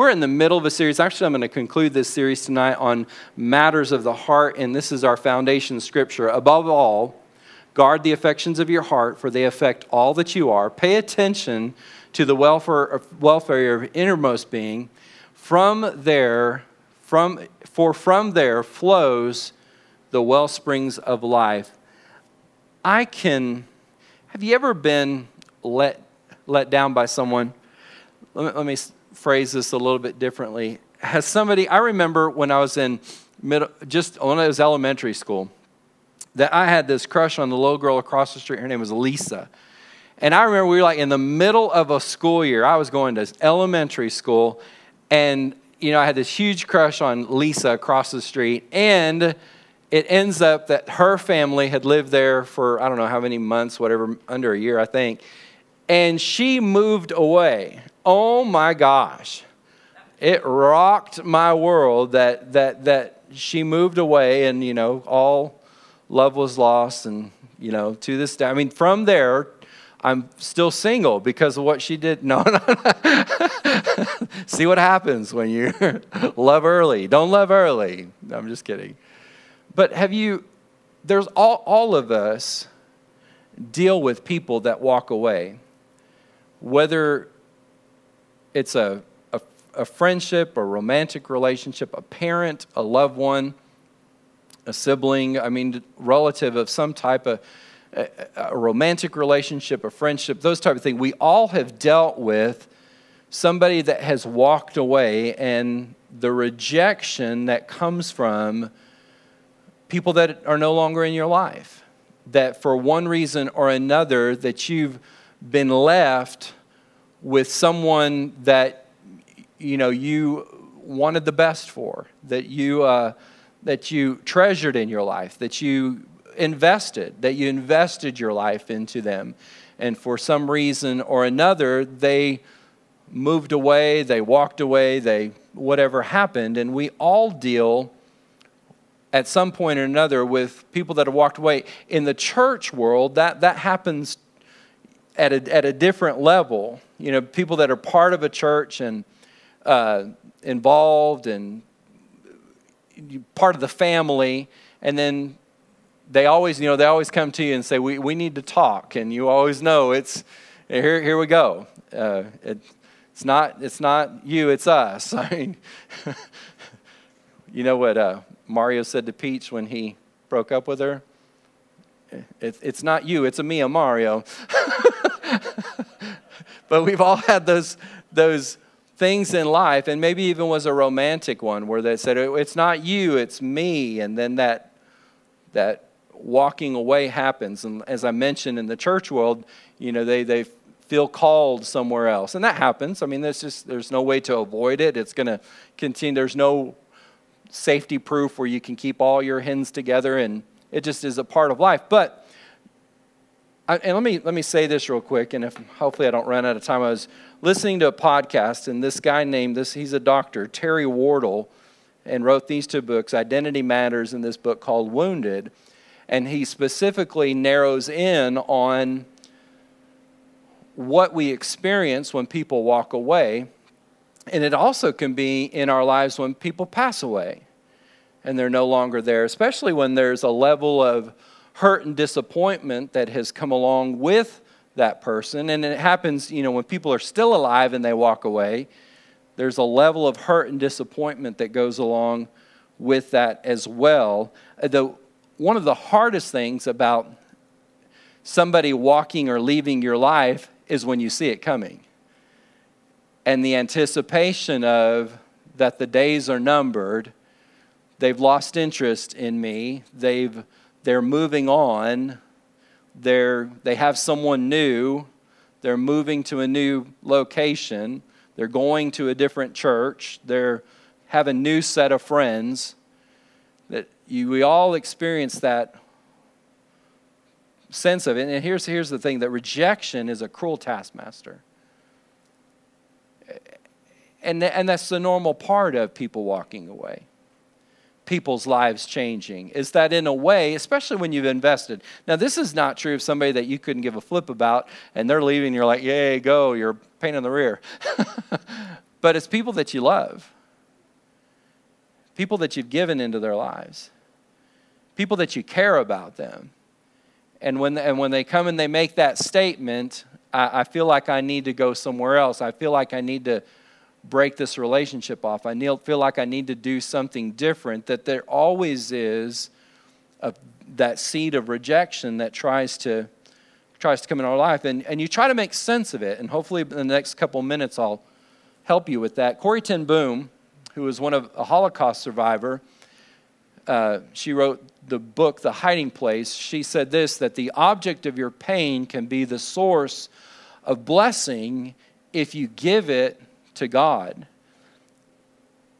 We're in the middle of a series. Actually, I'm going to conclude this series tonight on matters of the heart, and this is our foundation scripture. Above all, guard the affections of your heart, for they affect all that you are. Pay attention to the welfare, of your innermost being. From there, from, for from there flows the well springs of life. I can, have you ever been let, let down by someone? Let me, let me phrase this a little bit differently. Has somebody, I remember when I was in middle, just when I was elementary school, that I had this crush on the little girl across the street. Her name was Lisa. And I remember we were like in the middle of a school year. I was going to elementary school, and you know, I had this huge crush on Lisa across the street. And it ends up that her family had lived there for I don't know how many months, whatever, under a year, I think. And she moved away. Oh my gosh. It rocked my world that that that she moved away and you know, all love was lost and you know, to this day. I mean, from there I'm still single because of what she did. No, no, no. See what happens when you love early. Don't love early. I'm just kidding. But have you, there's all, all of us deal with people that walk away, whether it's a, a, a friendship, a romantic relationship, a parent, a loved one, a sibling, I mean, relative of some type of a, a romantic relationship, a friendship, those type of things. We all have dealt with somebody that has walked away and the rejection that comes from people that are no longer in your life that for one reason or another that you've been left with someone that you know you wanted the best for that you uh, that you treasured in your life that you invested that you invested your life into them and for some reason or another they moved away they walked away they whatever happened and we all deal at some point or another with people that have walked away. In the church world, that, that happens at a, at a different level. You know, people that are part of a church and uh, involved and part of the family, and then they always, you know, they always come to you and say, we, we need to talk. And you always know it's, here, here we go. Uh, it, it's, not, it's not you, it's us. I mean, you know what uh, Mario said to Peach when he broke up with her? It, it's not you, it's a me, a Mario. but we've all had those, those things in life, and maybe even was a romantic one where they said, oh, It's not you, it's me. And then that, that walking away happens. And as I mentioned in the church world, you know, they, they feel called somewhere else. And that happens. I mean, there's just there's no way to avoid it. It's going to continue. There's no safety proof where you can keep all your hens together and it just is a part of life. But and let me let me say this real quick, and if hopefully I don't run out of time. I was listening to a podcast, and this guy named this he's a doctor, Terry Wardle, and wrote these two books, Identity Matters, and this book called Wounded, and he specifically narrows in on what we experience when people walk away and it also can be in our lives when people pass away and they're no longer there, especially when there's a level of hurt and disappointment that has come along with that person. And it happens, you know, when people are still alive and they walk away, there's a level of hurt and disappointment that goes along with that as well. Uh, the, one of the hardest things about somebody walking or leaving your life is when you see it coming and the anticipation of that the days are numbered, they've lost interest in me, they've, they're moving on, they're, they have someone new, they're moving to a new location, they're going to a different church, they're have a new set of friends. That you, we all experience that sense of it. And here's, here's the thing that rejection is a cruel taskmaster. And, and that's the normal part of people walking away people's lives changing? Is that in a way especially when you've invested? Now this is not true of somebody that you couldn't give a flip about and they're leaving you're like yay go you're pain in the rear. But it's people that you love, people that you've given into their lives, people that you care about them. And when, and when they come and they make that statement, I, I feel like I need to go somewhere else. I feel like I need to break this relationship off. I feel like I need to do something different. That there always is a, that seed of rejection that tries to tries to come in our life, and, and you try to make sense of it. And hopefully, in the next couple minutes, I'll help you with that. Corrie Ten Boom, who was one of a Holocaust survivor, uh, she wrote the book The Hiding Place. She said this: that the object of your pain can be the source of blessing if you give it to God.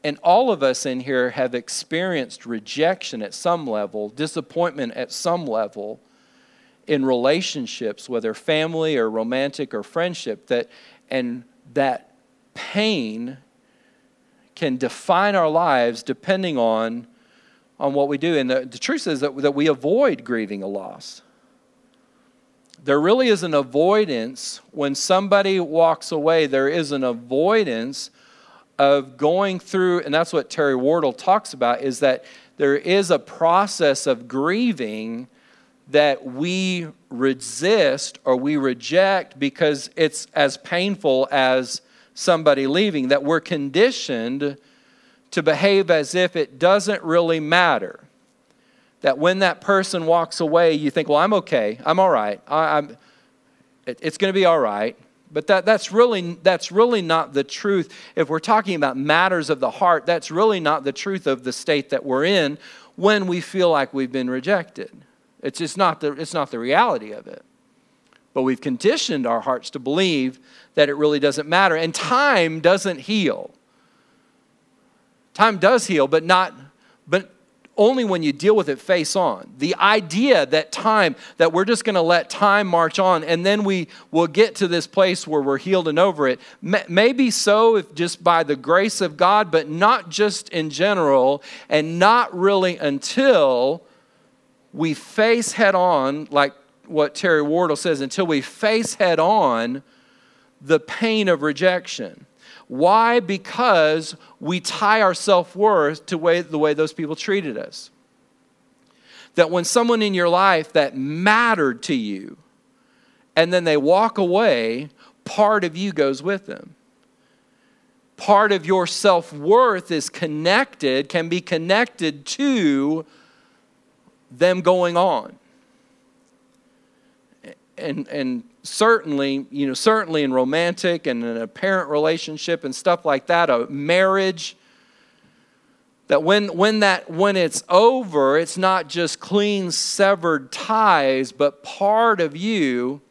And all of us in here have experienced rejection at some level, disappointment at some level in relationships, whether family or romantic or friendship, that and that pain can define our lives depending on, on what we do. And the, the truth is that, that we avoid grieving a loss. There really is an avoidance. When somebody walks away, there is an avoidance of going through, and that's what Terry Wardle talks about, is that there is a process of grieving that we resist or we reject because it's as painful as somebody leaving, that we're conditioned to behave as if it doesn't really matter that when that person walks away, you think, well, I'm okay. I'm all right. I, am it, it's going to be all right. But that, that's, really, that's really not the truth. If we're talking about matters of the heart, that's really not the truth of the state that we're in when we feel like we've been rejected. It's just not the, it's not the reality of it. But we've conditioned our hearts to believe that it really doesn't matter. And time doesn't heal. Time does heal, but not, but only when you deal with it face on. The idea that time, that we're just going to let time march on and then we will get to this place where we're healed and over it, maybe so if just by the grace of God, but not just in general and not really until we face head on, like what Terry Wardle says, until we face head on the pain of rejection. Why? Because we tie our self worth to way, the way those people treated us. That when someone in your life that mattered to you, and then they walk away, part of you goes with them. Part of your self worth is connected, can be connected to them going on. And, and certainly, you know, certainly in romantic and in a parent relationship and stuff like that, a marriage, that when, when that when it's over, it's not just clean severed ties, but part of you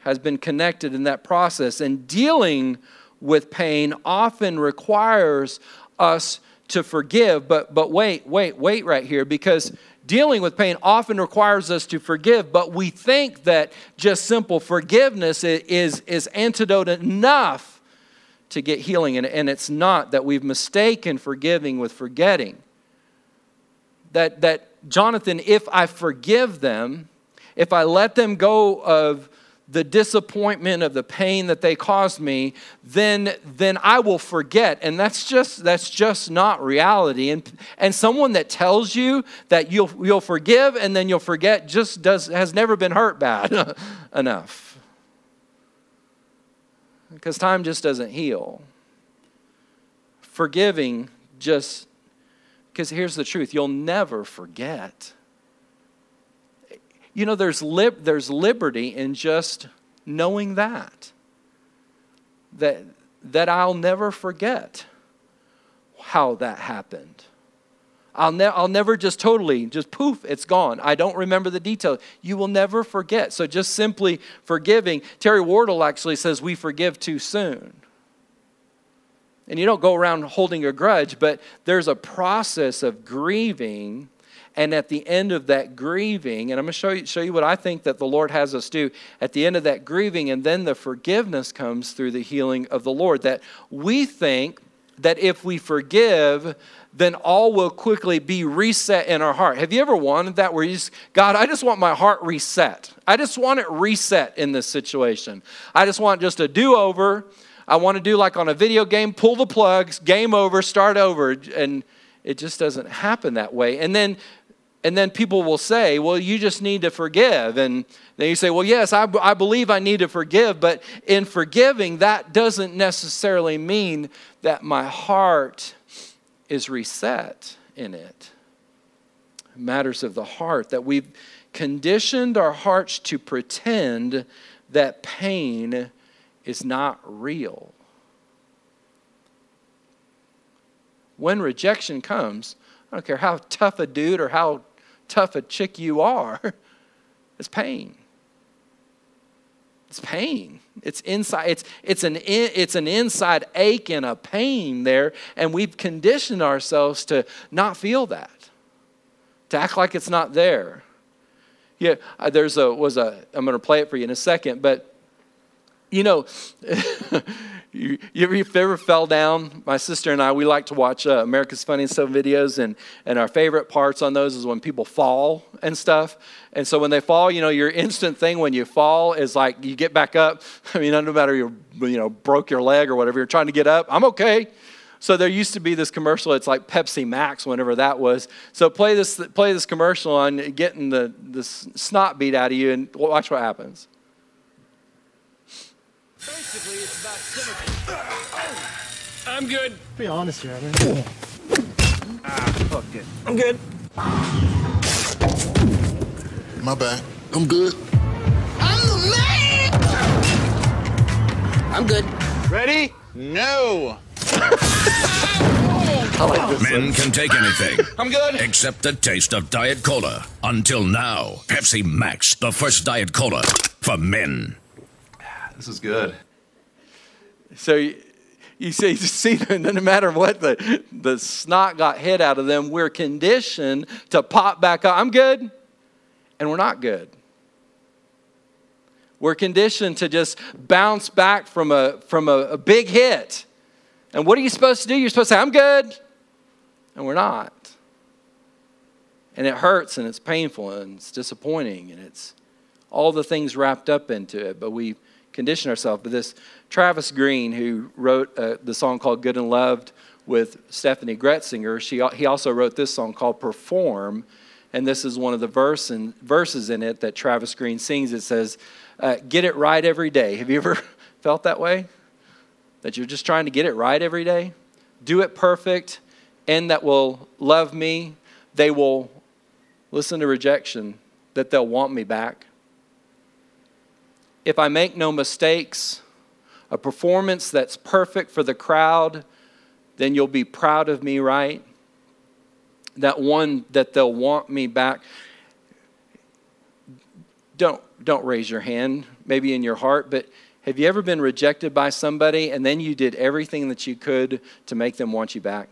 has been connected in that process. And dealing with pain often requires us to forgive. But but wait, wait, wait right here, because dealing with pain often requires us to forgive, but we think that just simple forgiveness is, is antidote enough to get healing. And, and it's not that we've mistaken forgiving with forgetting. That, that, Jonathan, if I forgive them, if I let them go of the disappointment of the pain that they caused me then then i will forget. And that's just that's just not reality. And and someone that tells you that you'll you'll forgive and then you'll forget just does has never been hurt bad enough. Because time just doesn't heal. Forgiving just because here's the truth you'll never forget you know, there's, lib- there's liberty in just knowing that. That, that I'll never forget how that happened. I'll, ne- I'll never just totally, just poof, it's gone. I don't remember the details. You will never forget. So just simply forgiving. Terry Wardle actually says we forgive too soon. And you don't go around holding a grudge, but there's a process of grieving and at the end of that grieving, and I'm going to show you, show you what I think that the Lord has us do. At the end of that grieving, and then the forgiveness comes through the healing of the Lord. That we think that if we forgive, then all will quickly be reset in our heart. Have you ever wanted that where you just, God, I just want my heart reset. I just want it reset in this situation. I just want just a do over. I want to do like on a video game, pull the plugs, game over, start over. And it just doesn't happen that way. And then and then people will say, well, you just need to forgive. And then you say, well, yes, I, I believe I need to forgive, but in forgiving, that doesn't necessarily mean that my heart is reset in it. Matters of the heart, that we've conditioned our hearts to pretend that pain is not real. When rejection comes, I don't care how tough a dude or how tough a chick you are, it's pain. It's pain. It's inside. It's it's an it's an inside ache and a pain there, and we've conditioned ourselves to not feel that, to act like it's not there. Yeah, uh, there's a was a. I'm going to play it for you in a second, but you know, you, you ever fell down? My sister and I, we like to watch uh, America's Funniest Home Videos, and, and our favorite parts on those is when people fall and stuff. And so when they fall, you know, your instant thing when you fall is like you get back up. I mean, no matter you you know broke your leg or whatever, you're trying to get up. I'm okay. So there used to be this commercial. It's like Pepsi Max, whenever that was. So play this play this commercial on getting the the snot beat out of you, and watch what happens. Basically, it's about symmetry. I'm good. Be honest here, I mean. Ah, fuck it. I'm good. My bad. I'm good. I'm the man! I'm good. Ready? No. like Men one. can take anything. I'm good. Except the taste of Diet Cola. Until now, Pepsi Max, the first Diet Cola for men. This is good. So you, see, you see, no matter what the, the snot got hit out of them, we're conditioned to pop back up. I'm good, and we're not good. We're conditioned to just bounce back from a, from a, a big hit. And what are you supposed to do? You're supposed to say, I'm good. And we're not. And it hurts and it's painful and it's disappointing and it's all the things wrapped up into it. But we condition ourselves. But this Travis Greene, who wrote uh, the song called Good and Loved with Steffany Gretzinger, she, he also wrote this song called Perform. And this is one of the verse in, verses in it that Travis Greene sings. It says, uh, Get it right every day. Have you ever felt that way? That you're just trying to get it right every day? Do it perfect, and that will love me. They will listen to rejection, that they'll want me back if I make no mistakes, a performance that's perfect for the crowd, then you'll be proud of me, right? That one that they'll want me back. Don't, don't raise your hand, maybe in your heart, but have you ever been rejected by somebody and then you did everything that you could to make them want you back?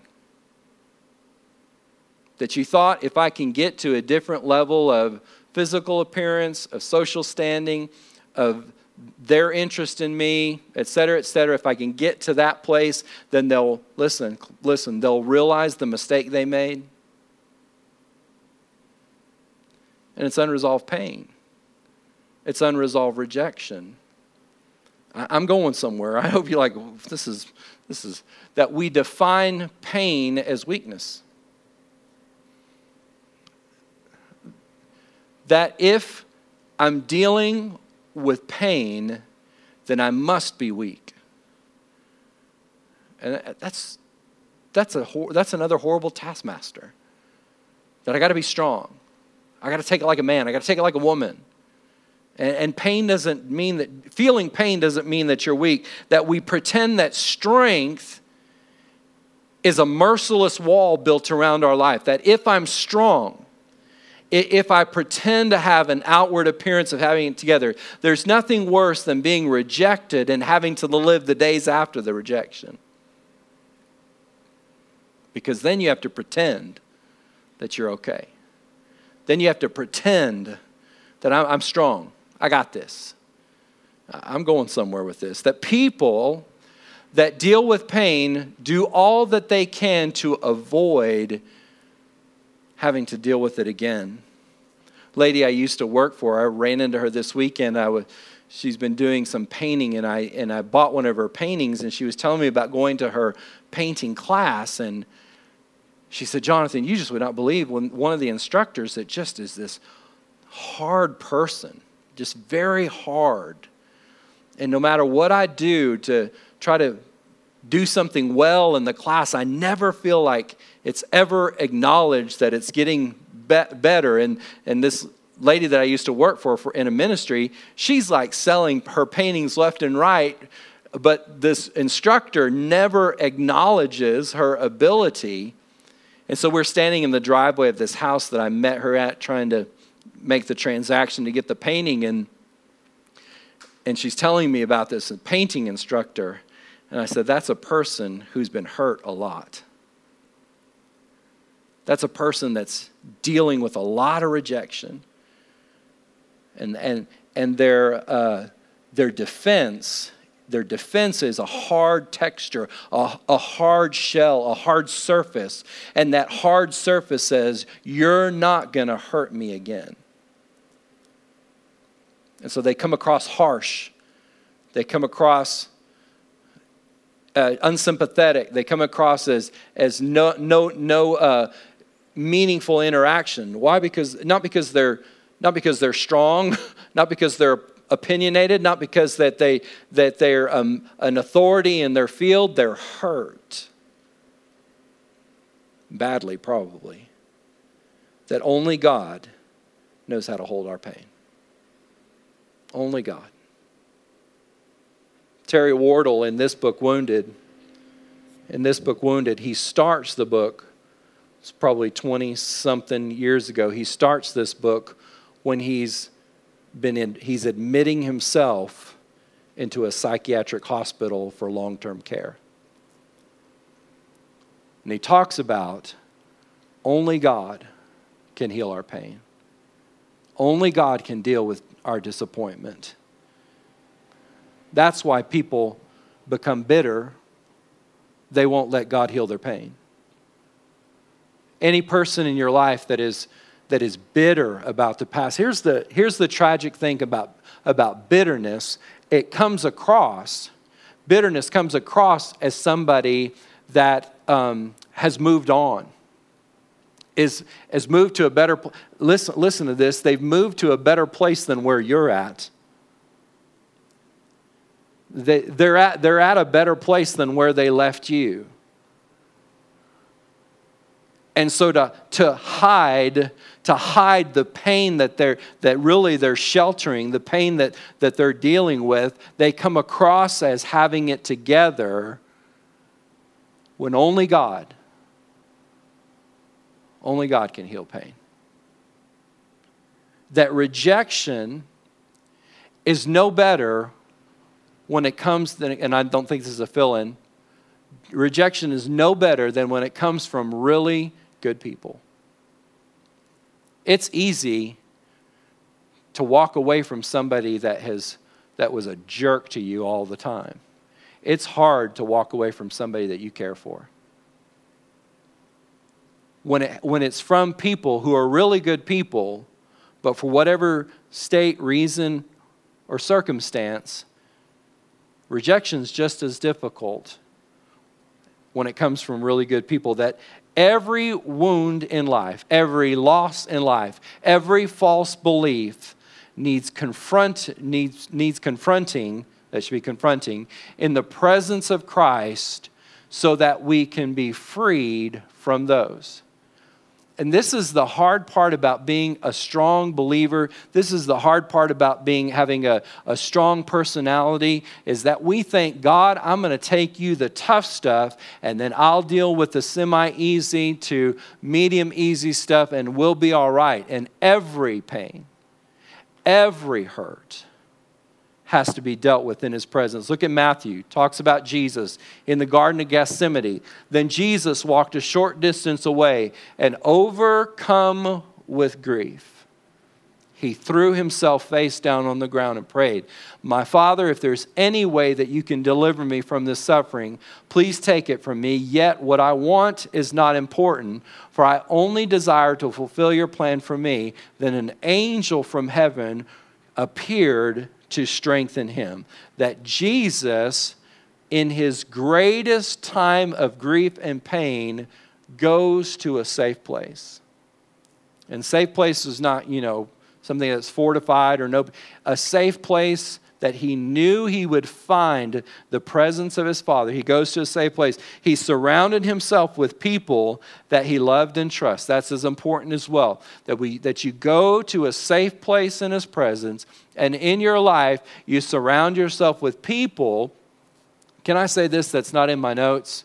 That you thought if I can get to a different level of physical appearance, of social standing, of their interest in me, et cetera, et cetera, if I can get to that place, then they'll listen, listen, they'll realize the mistake they made. And it's unresolved pain. It's unresolved rejection. I'm going somewhere. I hope you're like, this is, this is, that we define pain as weakness. That if I'm dealing with pain, then I must be weak. And that's, that's, a, that's another horrible taskmaster. That I got to be strong. I got to take it like a man. I got to take it like a woman. And, and pain doesn't mean that, feeling pain doesn't mean that you're weak. That we pretend that strength is a merciless wall built around our life. That if I'm strong, if I pretend to have an outward appearance of having it together, there's nothing worse than being rejected and having to live the days after the rejection. Because then you have to pretend that you're okay. Then you have to pretend that I'm, strong. I got this. I'm going somewhere with this. That people that deal with pain do all that they can to avoid having to deal with it again. Lady I used to work for, I ran into her this weekend. I was, she's been doing some painting, and I and I bought one of her paintings, and she was telling me about going to her painting class, and she said, Jonathan, you just would not believe when one of the instructors that just is this hard person, just very hard. And no matter what I do to try to do something well in the class, I never feel like it's ever acknowledged that it's getting be- better. And, and this lady that I used to work for, for in a ministry, she's like selling her paintings left and right, but this instructor never acknowledges her ability. And so we're standing in the driveway of this house that I met her at, trying to make the transaction to get the painting. And, and she's telling me about this painting instructor. And I said, That's a person who's been hurt a lot. That's a person that's dealing with a lot of rejection. And, and, and their, uh, their defense, their defense is a hard texture, a, a hard shell, a hard surface. And that hard surface says, You're not going to hurt me again. And so they come across harsh. They come across uh, unsympathetic. They come across as, as no, no, no uh, meaningful interaction. Why? Because, not, because they're, not because they're strong, not because they're opinionated, not because that, they, that they're um, an authority in their field. They're hurt. Badly, probably. That only God knows how to hold our pain. Only God. Terry Wardle in this book, Wounded, in this book, Wounded, he starts the book, it's probably 20 something years ago. He starts this book when he's been in, he's admitting himself into a psychiatric hospital for long term care. And he talks about only God can heal our pain. Only God can deal with our disappointment. That's why people become bitter. They won't let God heal their pain. Any person in your life that is, that is bitter about the past, here's the, here's the tragic thing about, about bitterness it comes across, bitterness comes across as somebody that um, has moved on is has moved to a better place. listen listen to this they've moved to a better place than where you're at they, they're, at, they're at a better place than where they left you. And so to, to hide, to hide the pain that they're that really they're sheltering, the pain that, that they're dealing with, they come across as having it together when only God, only God can heal pain. That rejection is no better when it comes, and I don't think this is a fill in, rejection is no better than when it comes from really good people. It's easy to walk away from somebody that has that was a jerk to you all the time. It's hard to walk away from somebody that you care for. When, it, when it's from people who are really good people, but for whatever state, reason, or circumstance, Rejection is just as difficult when it comes from really good people. That every wound in life, every loss in life, every false belief needs confront needs needs confronting that should be confronting in the presence of Christ so that we can be freed from those. And this is the hard part about being a strong believer. This is the hard part about being having a, a strong personality is that we think, God, I'm going to take you the tough stuff and then I'll deal with the semi easy to medium easy stuff and we'll be all right. And every pain, every hurt, has to be dealt with in his presence. Look at Matthew, talks about Jesus in the Garden of Gethsemane. Then Jesus walked a short distance away and overcome with grief. He threw himself face down on the ground and prayed, My Father, if there's any way that you can deliver me from this suffering, please take it from me. Yet what I want is not important, for I only desire to fulfill your plan for me. Then an angel from heaven appeared to strengthen him. That Jesus, in his greatest time of grief and pain, goes to a safe place. And safe place is not, you know, something that's fortified or no, a safe place that he knew he would find the presence of his father. He goes to a safe place. He surrounded himself with people that he loved and trusts. That's as important as well. That we that you go to a safe place in his presence and in your life you surround yourself with people. Can I say this that's not in my notes?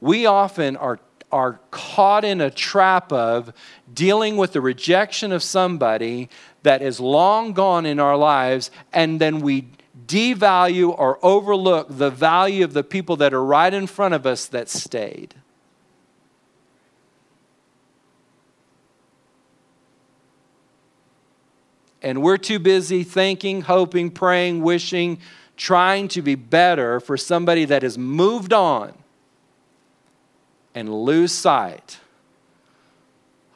We often are are caught in a trap of dealing with the rejection of somebody that is long gone in our lives, and then we devalue or overlook the value of the people that are right in front of us that stayed. And we're too busy thinking, hoping, praying, wishing, trying to be better for somebody that has moved on and lose sight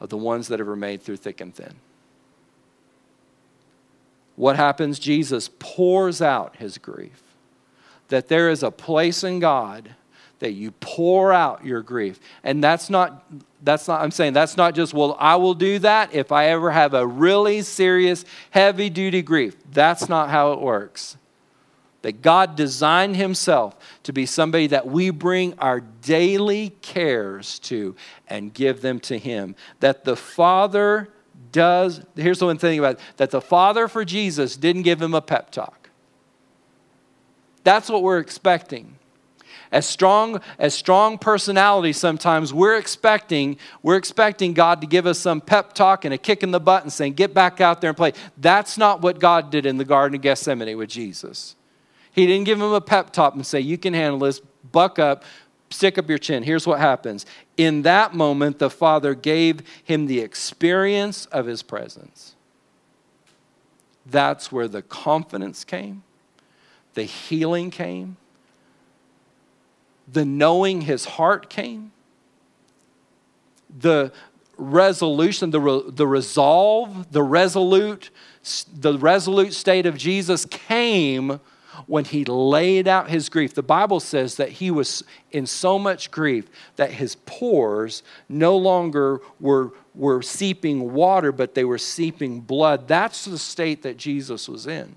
of the ones that have remained through thick and thin. What happens? Jesus pours out his grief. That there is a place in God that you pour out your grief. And that's not that's not I'm saying that's not just well I will do that if I ever have a really serious heavy duty grief. That's not how it works that God designed Himself to be somebody that we bring our daily cares to and give them to Him. That the Father does, here's the one thing about it, that the Father for Jesus didn't give Him a pep talk. That's what we're expecting. As strong as strong personality sometimes we're expecting we're expecting God to give us some pep talk and a kick in the butt and saying get back out there and play. That's not what God did in the garden of Gethsemane with Jesus. He didn't give him a pep talk and say, You can handle this, buck up, stick up your chin. Here's what happens. In that moment, the Father gave him the experience of his presence. That's where the confidence came, the healing came, the knowing his heart came, the resolution, the, re, the resolve, the resolute, the resolute state of Jesus came when he laid out his grief. The Bible says that he was in so much grief that his pores no longer were, were seeping water, but they were seeping blood. That's the state that Jesus was in.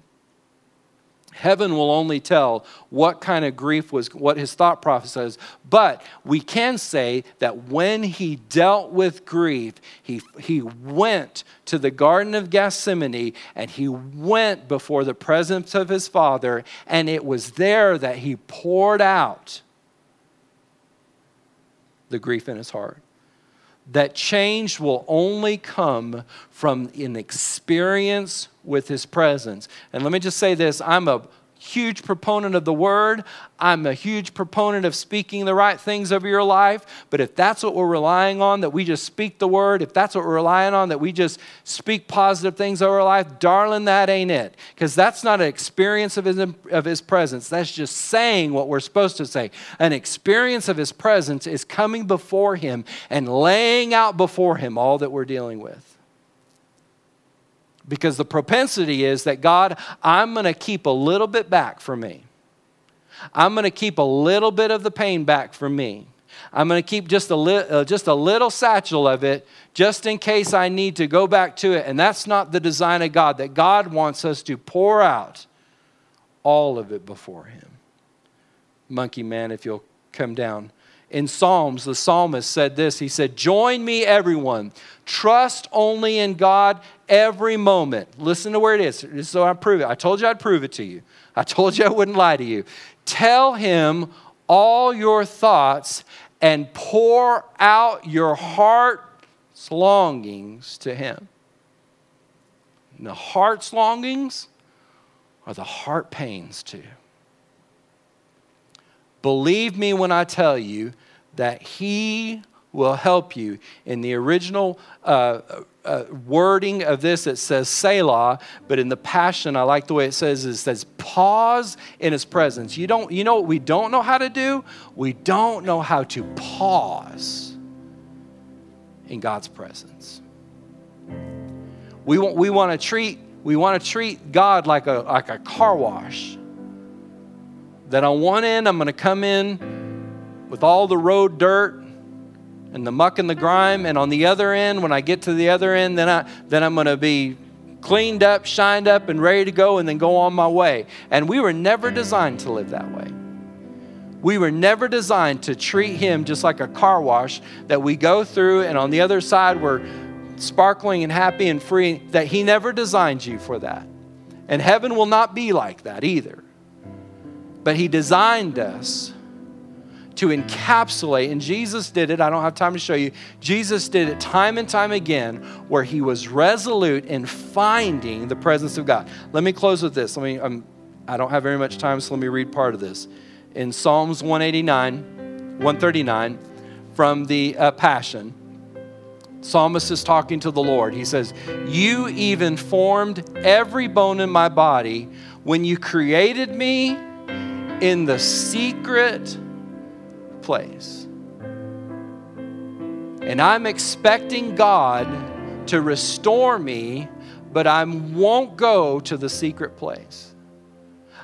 Heaven will only tell what kind of grief was, what his thought process is. But we can say that when he dealt with grief, he, he went to the Garden of Gethsemane and he went before the presence of his Father, and it was there that he poured out the grief in his heart that change will only come from an experience with his presence. And let me just say this I'm a huge proponent of the word. I'm a huge proponent of speaking the right things over your life. But if that's what we're relying on, that we just speak the word, if that's what we're relying on, that we just speak positive things over our life, darling, that ain't it. Because that's not an experience of his, of his presence. That's just saying what we're supposed to say. An experience of his presence is coming before him and laying out before him all that we're dealing with. Because the propensity is that God, I'm going to keep a little bit back for me. I'm going to keep a little bit of the pain back for me. I'm going to keep just a, li- uh, just a little satchel of it just in case I need to go back to it. And that's not the design of God, that God wants us to pour out all of it before Him. Monkey man, if you'll come down. In Psalms, the psalmist said this He said, Join me, everyone. Trust only in God every moment. Listen to where it is. So I prove it. I told you I'd prove it to you. I told you I wouldn't lie to you. Tell him all your thoughts and pour out your heart's longings to him. And the heart's longings are the heart pains too. Believe me when I tell you that he will help you. In the original uh, uh, wording of this, it says Selah, but in the Passion, I like the way it says it says pause in His presence. You don't, you know what we don't know how to do? We don't know how to pause in God's presence. We want, we want to treat we want to treat God like a, like a car wash. That on one end, I'm going to come in with all the road dirt and the muck and the grime, and on the other end, when I get to the other end, then, I, then I'm going to be cleaned up, shined up, and ready to go, and then go on my way. And we were never designed to live that way. We were never designed to treat Him just like a car wash that we go through, and on the other side, we're sparkling and happy and free. That He never designed you for that. And heaven will not be like that either. But He designed us to encapsulate, and Jesus did it. I don't have time to show you. Jesus did it time and time again where he was resolute in finding the presence of God. Let me close with this. Let me, I'm, I don't have very much time, so let me read part of this. In Psalms 189, 139, from the uh, Passion, Psalmist is talking to the Lord. He says, You even formed every bone in my body when you created me in the secret place. And I'm expecting God to restore me, but I won't go to the secret place.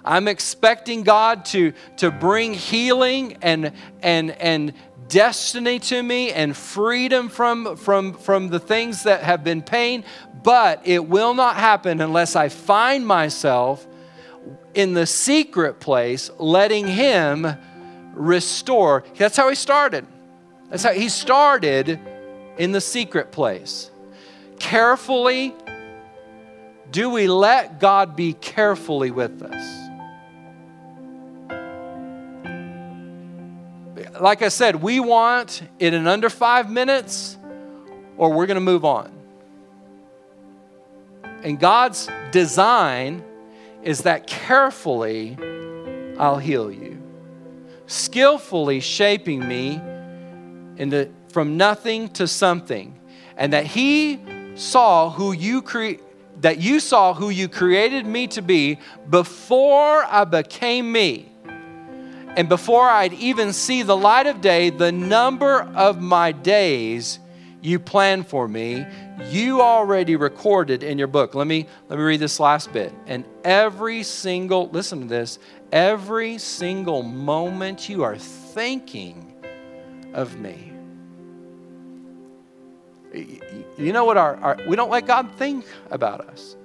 I'm expecting God to, to bring healing and, and, and destiny to me and freedom from, from, from the things that have been pain, but it will not happen unless I find myself in the secret place, letting Him restore. That's how he started. That's how he started in the secret place. Carefully, do we let God be carefully with us? Like I said, we want it in under five minutes or we're going to move on. And God's design is that carefully I'll heal you skillfully shaping me from nothing to something. And that he saw who you create that you saw who you created me to be before I became me. And before I'd even see the light of day, the number of my days you plan for me, you already recorded in your book. Let me let me read this last bit. And every single listen to this, every single moment you are thinking of me. You know what our, our we don't let God think about us.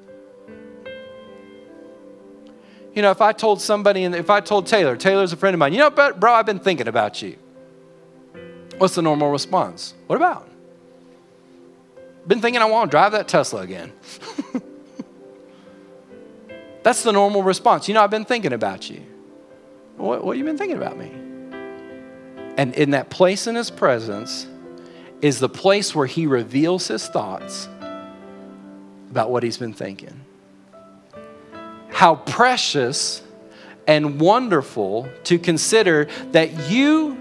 You know, if I told somebody, and if I told Taylor, Taylor's a friend of mine, you know, bro, I've been thinking about you. What's the normal response? What about? Been thinking I want to drive that Tesla again. That's the normal response. You know, I've been thinking about you. What, have you been thinking about me? And in that place in his presence is the place where he reveals his thoughts about what he's been thinking. How precious and wonderful to consider that you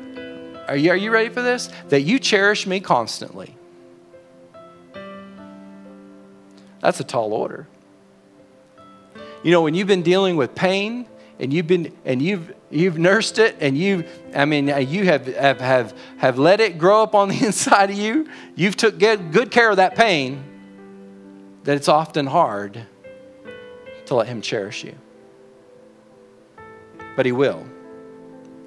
are, you, are you ready for this? That you cherish me constantly. That's a tall order. You know, when you've been dealing with pain and you've been and you've you've nursed it and you I mean uh, you have have have, have let it grow up on the inside of you, you've took good, good care of that pain, that it's often hard to let him cherish you. But he will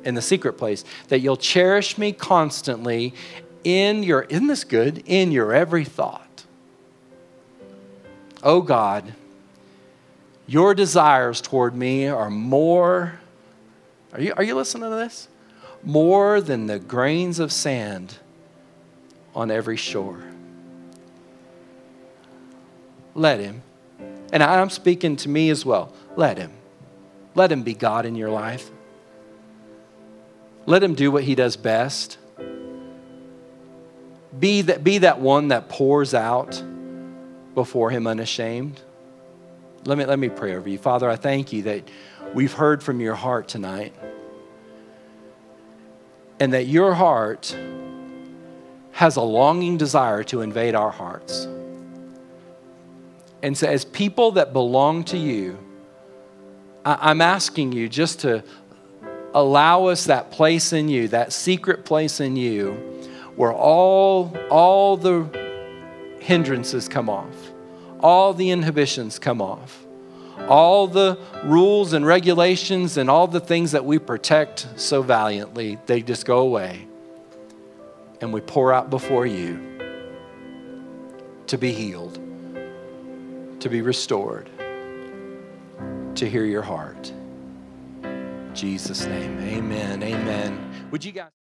in the secret place that you'll cherish me constantly in your isn't this good in your every thought oh god your desires toward me are more, are you, are you listening to this? More than the grains of sand on every shore. Let him. And I'm speaking to me as well. Let him. Let him be God in your life. Let him do what he does best. Be that, be that one that pours out before him unashamed. Let me, let me pray over you. Father, I thank you that we've heard from your heart tonight and that your heart has a longing desire to invade our hearts. And so, as people that belong to you, I, I'm asking you just to allow us that place in you, that secret place in you, where all, all the hindrances come off all the inhibitions come off. All the rules and regulations and all the things that we protect so valiantly, they just go away. And we pour out before you to be healed, to be restored, to hear your heart. In Jesus' name, amen. Amen. Would you guys?